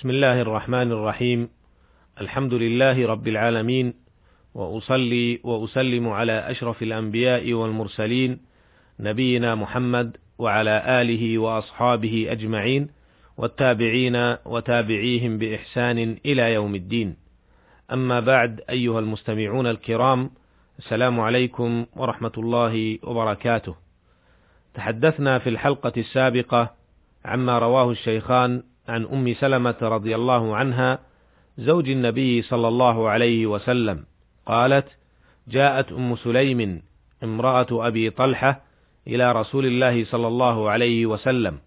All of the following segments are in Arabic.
بسم الله الرحمن الرحيم. الحمد لله رب العالمين وأصلي وأسلم على أشرف الأنبياء والمرسلين نبينا محمد وعلى آله وأصحابه أجمعين والتابعين وتابعيهم بإحسان إلى يوم الدين. أما بعد أيها المستمعون الكرام السلام عليكم ورحمة الله وبركاته. تحدثنا في الحلقة السابقة عما رواه الشيخان عن أم سلمة رضي الله عنها زوج النبي صلى الله عليه وسلم. قالت جاءت أم سليم امرأة أبي طلحة إلى رسول الله صلى الله عليه وسلم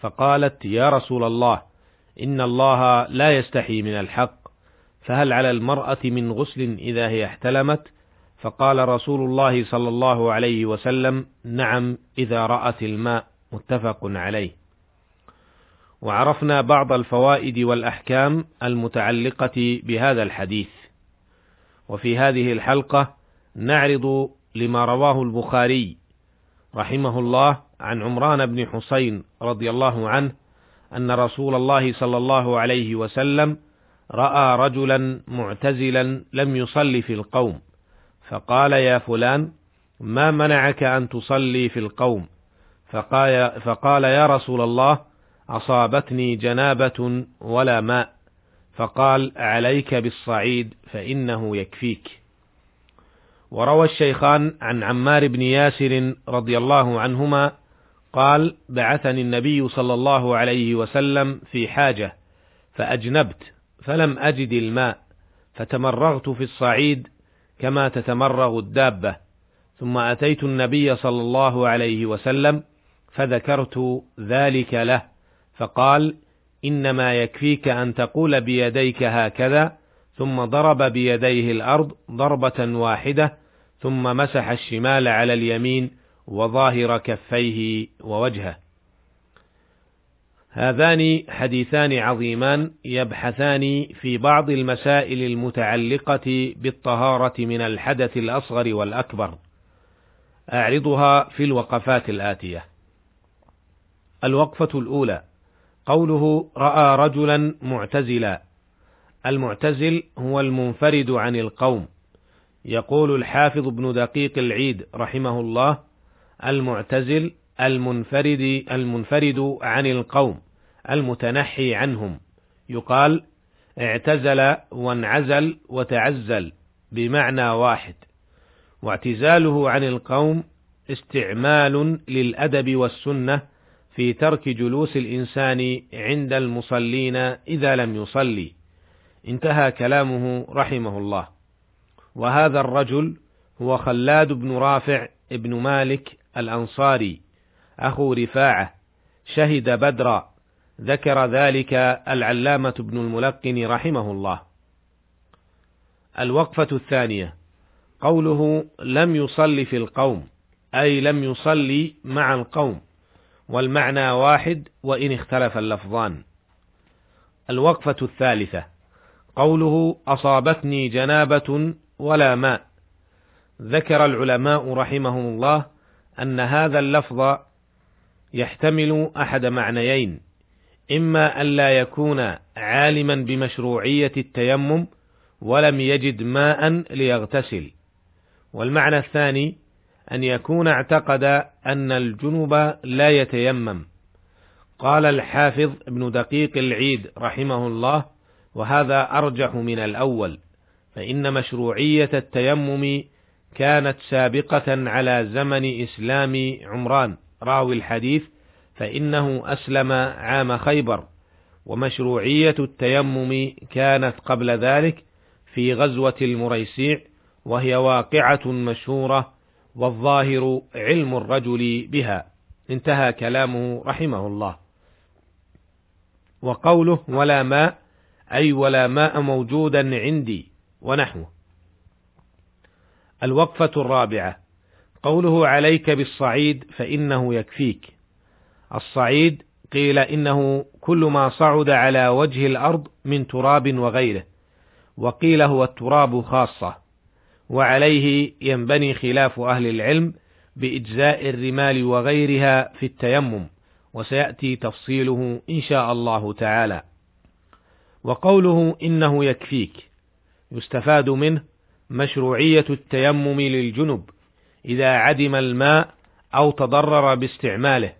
فقالت يا رسول الله إن الله لا يستحي من الحق فهل على المرأة من غسل إذا هي احتلمت؟ فقال رسول الله صلى الله عليه وسلم نعم إذا رأت الماء. متفق عليه. وعرفنا بعض الفوائد والأحكام المتعلقة بهذا الحديث. وفي هذه الحلقة نعرض لما رواه البخاري رحمه الله عن عمران بن حسين رضي الله عنه أن رسول الله صلى الله عليه وسلم رأى رجلا معتزلا لم يصلي في القوم فقال يا فلان ما منعك أن تصلي في القوم؟ فقال, فقال يا رسول الله أصابتني جنابة ولا ماء فقال عليك بالصعيد فإنه يكفيك. وروى الشيخان عن عمار بن ياسر رضي الله عنهما قال بعثني النبي صلى الله عليه وسلم في حاجة فأجنبت فلم أجد الماء فتمرغت في الصعيد كما تتمرغ الدابة. ثم أتيت النبي صلى الله عليه وسلم فذكرت ذلك له. فقال إنما يكفيك أن تقول بيديك هكذا ثم ضرب بيديه الأرض ضربة واحدة ثم مسح الشمال على اليمين وظاهر كفيه ووجهه. هذان حديثان عظيمان يبحثان في بعض المسائل المتعلقة بالطهارة من الحدث الأصغر والأكبر. أعرضها في الوقفات الآتية. الوقفة الأولى قوله رأى رجلا معتزلا. المعتزل هو المنفرد عن القوم. يقول الحافظ ابن دقيق العيد رحمه الله المعتزل المنفرد المنفرد عن القوم المتنحي عنهم. يقال اعتزل وانعزل وتعزل بمعنى واحد. واعتزاله عن القوم استعمال للأدب والسنة في ترك جلوس الإنسان عند المصلين إذا لم يصلي. انتهى كلامه رحمه الله. وهذا الرجل هو خلاد بن رافع بن مالك الأنصاري أخو رفاعة شهد بدرا ذكر ذلك العلامة بن الملقن رحمه الله. الوقفة الثانية. قوله لم يصلي في القوم أي لم يصلي مع القوم. والمعنى واحد وإن اختلف اللفظان. الوقفة الثالثة قوله أصابتني جنابة ولا ماء. ذكر العلماء رحمهم الله أن هذا اللفظ يحتمل أحد معنيين، إما أن لا يكون عالما بمشروعية التيمم ولم يجد ماء ليغتسل، والمعنى الثاني أن يكون اعتقد أن الجنب لا يتيمم. قال الحافظ ابن دقيق العيد رحمه الله وهذا أرجح من الأول فإن مشروعية التيمم كانت سابقة على زمن إسلام عمران. راوي الحديث فإنه أسلم عام خيبر ومشروعية التيمم كانت قبل ذلك في غزوة المريسيع وهي واقعة مشهورة والظاهر علم الرجل بها. انتهى كلامه رحمه الله. وقوله ولا ماء أي ولا ماء موجودا عندي ونحوه. الوقفة الرابعة. قوله عليك بالصعيد فإنه يكفيك. الصعيد قيل إنه كل ما صعد على وجه الأرض من تراب وغيره. وقيل هو التراب خاصة. وعليه ينبني خلاف أهل العلم بإجزاء الرمال وغيرها في التيمم وسيأتي تفصيله إن شاء الله تعالى. وقوله إنه يكفيك يستفاد منه مشروعية التيمم للجنب إذا عدم الماء أو تضرر باستعماله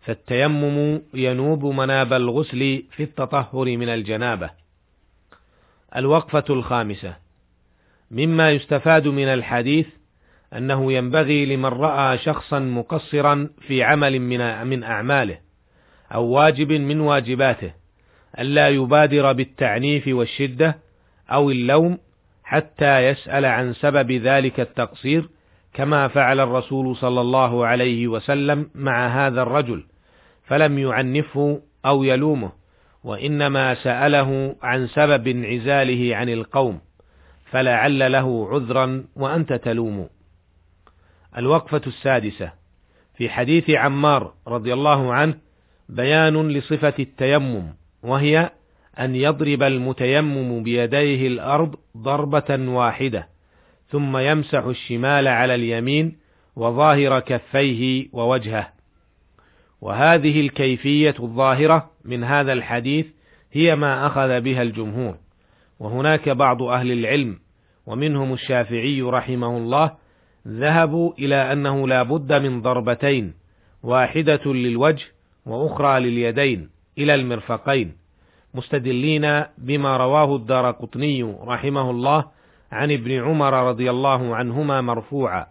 فالتيمم ينوب مناب الغسل في التطهر من الجنابة. الوقفة الخامسة مما يستفاد من الحديث أنه ينبغي لمن رأى شخصا مقصرا في عمل من أعماله أو واجب من واجباته ألا يبادر بالتعنيف والشدة أو اللوم حتى يسأل عن سبب ذلك التقصير كما فعل الرسول صلى الله عليه وسلم مع هذا الرجل فلم يعنفه أو يلومه وإنما سأله عن سبب انعزاله عن القوم. فلعل له عذرا وأنت تلوم. الوقفة السادسة. في حديث عمار رضي الله عنه بيان لصفة التيمم وهي أن يضرب المتيمم بيديه الأرض ضربة واحدة ثم يمسح الشمال على اليمين وظاهر كفيه ووجهه. وهذه الكيفية الظاهرة من هذا الحديث هي ما أخذ بها الجمهور. وهناك بعض أهل العلم ومنهم الشافعي رحمه الله ذهبوا إلى أنه لا بد من ضربتين واحدة للوجه وأخرى لليدين إلى المرفقين. مستدلين بما رواه الدار قطني رحمه الله عن ابن عمر رضي الله عنهما مرفوعا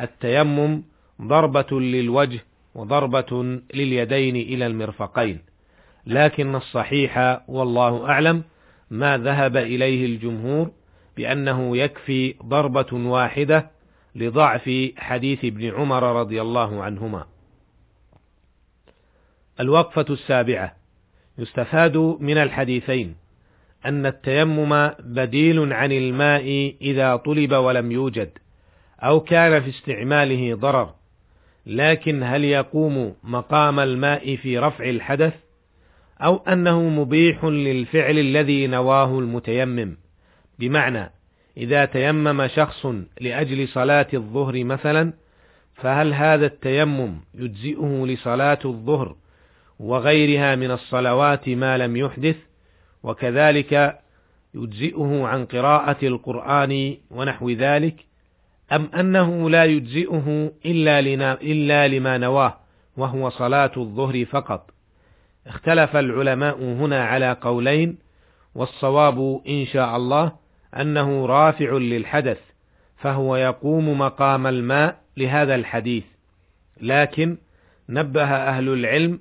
التيمم ضربة للوجه وضربة لليدين إلى المرفقين. لكن الصحيح والله أعلم ما ذهب إليه الجمهور بأنه يكفي ضربة واحدة لضعف حديث ابن عمر رضي الله عنهما. الوقفة السابعة يستفاد من الحديثين أن التيمم بديل عن الماء إذا طلب ولم يوجد، أو كان في استعماله ضرر، لكن هل يقوم مقام الماء في رفع الحدث؟ أو أنه مبيح للفعل الذي نواه المتيمم، بمعنى إذا تيمم شخص لأجل صلاة الظهر مثلا فهل هذا التيمم يجزئه لصلاة الظهر وغيرها من الصلوات ما لم يحدث؟ وكذلك يجزئه عن قراءة القرآن ونحو ذلك؟ أم أنه لا يجزئه إلا, إلا لما نواه وهو صلاة الظهر فقط؟ اختلف العلماء هنا على قولين والصواب إن شاء الله أنه رافع للحدث فهو يقوم مقام الماء لهذا الحديث لكن نبه أهل العلم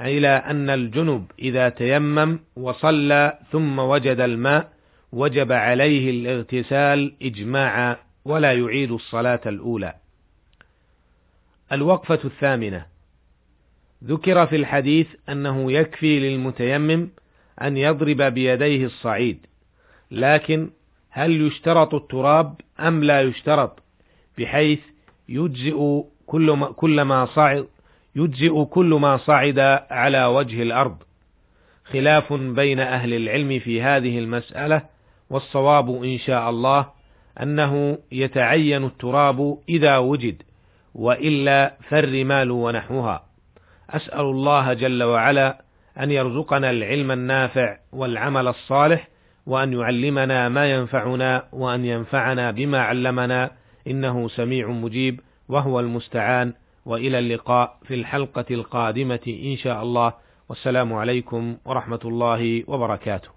إلى أن الجنب إذا تيمم وصلى ثم وجد الماء وجب عليه الاغتسال إجماعا ولا يعيد الصلاة الأولى. الوقفة الثامنة ذكر في الحديث أنه يكفي للمتيمم أن يضرب بيديه الصعيد، لكن هل يشترط التراب أم لا يشترط بحيث يجزئ كل ما, كل ما صعد يجزئ كل ما صعد على وجه الأرض. خلاف بين أهل العلم في هذه المسألة والصواب إن شاء الله أنه يتعين التراب إذا وجد وإلا فالرمال ونحوها. أسأل الله جل وعلا أن يرزقنا العلم النافع والعمل الصالح وأن يعلمنا ما ينفعنا وأن ينفعنا بما علمنا إنه سميع مجيب وهو المستعان وإلى اللقاء في الحلقة القادمة إن شاء الله والسلام عليكم ورحمة الله وبركاته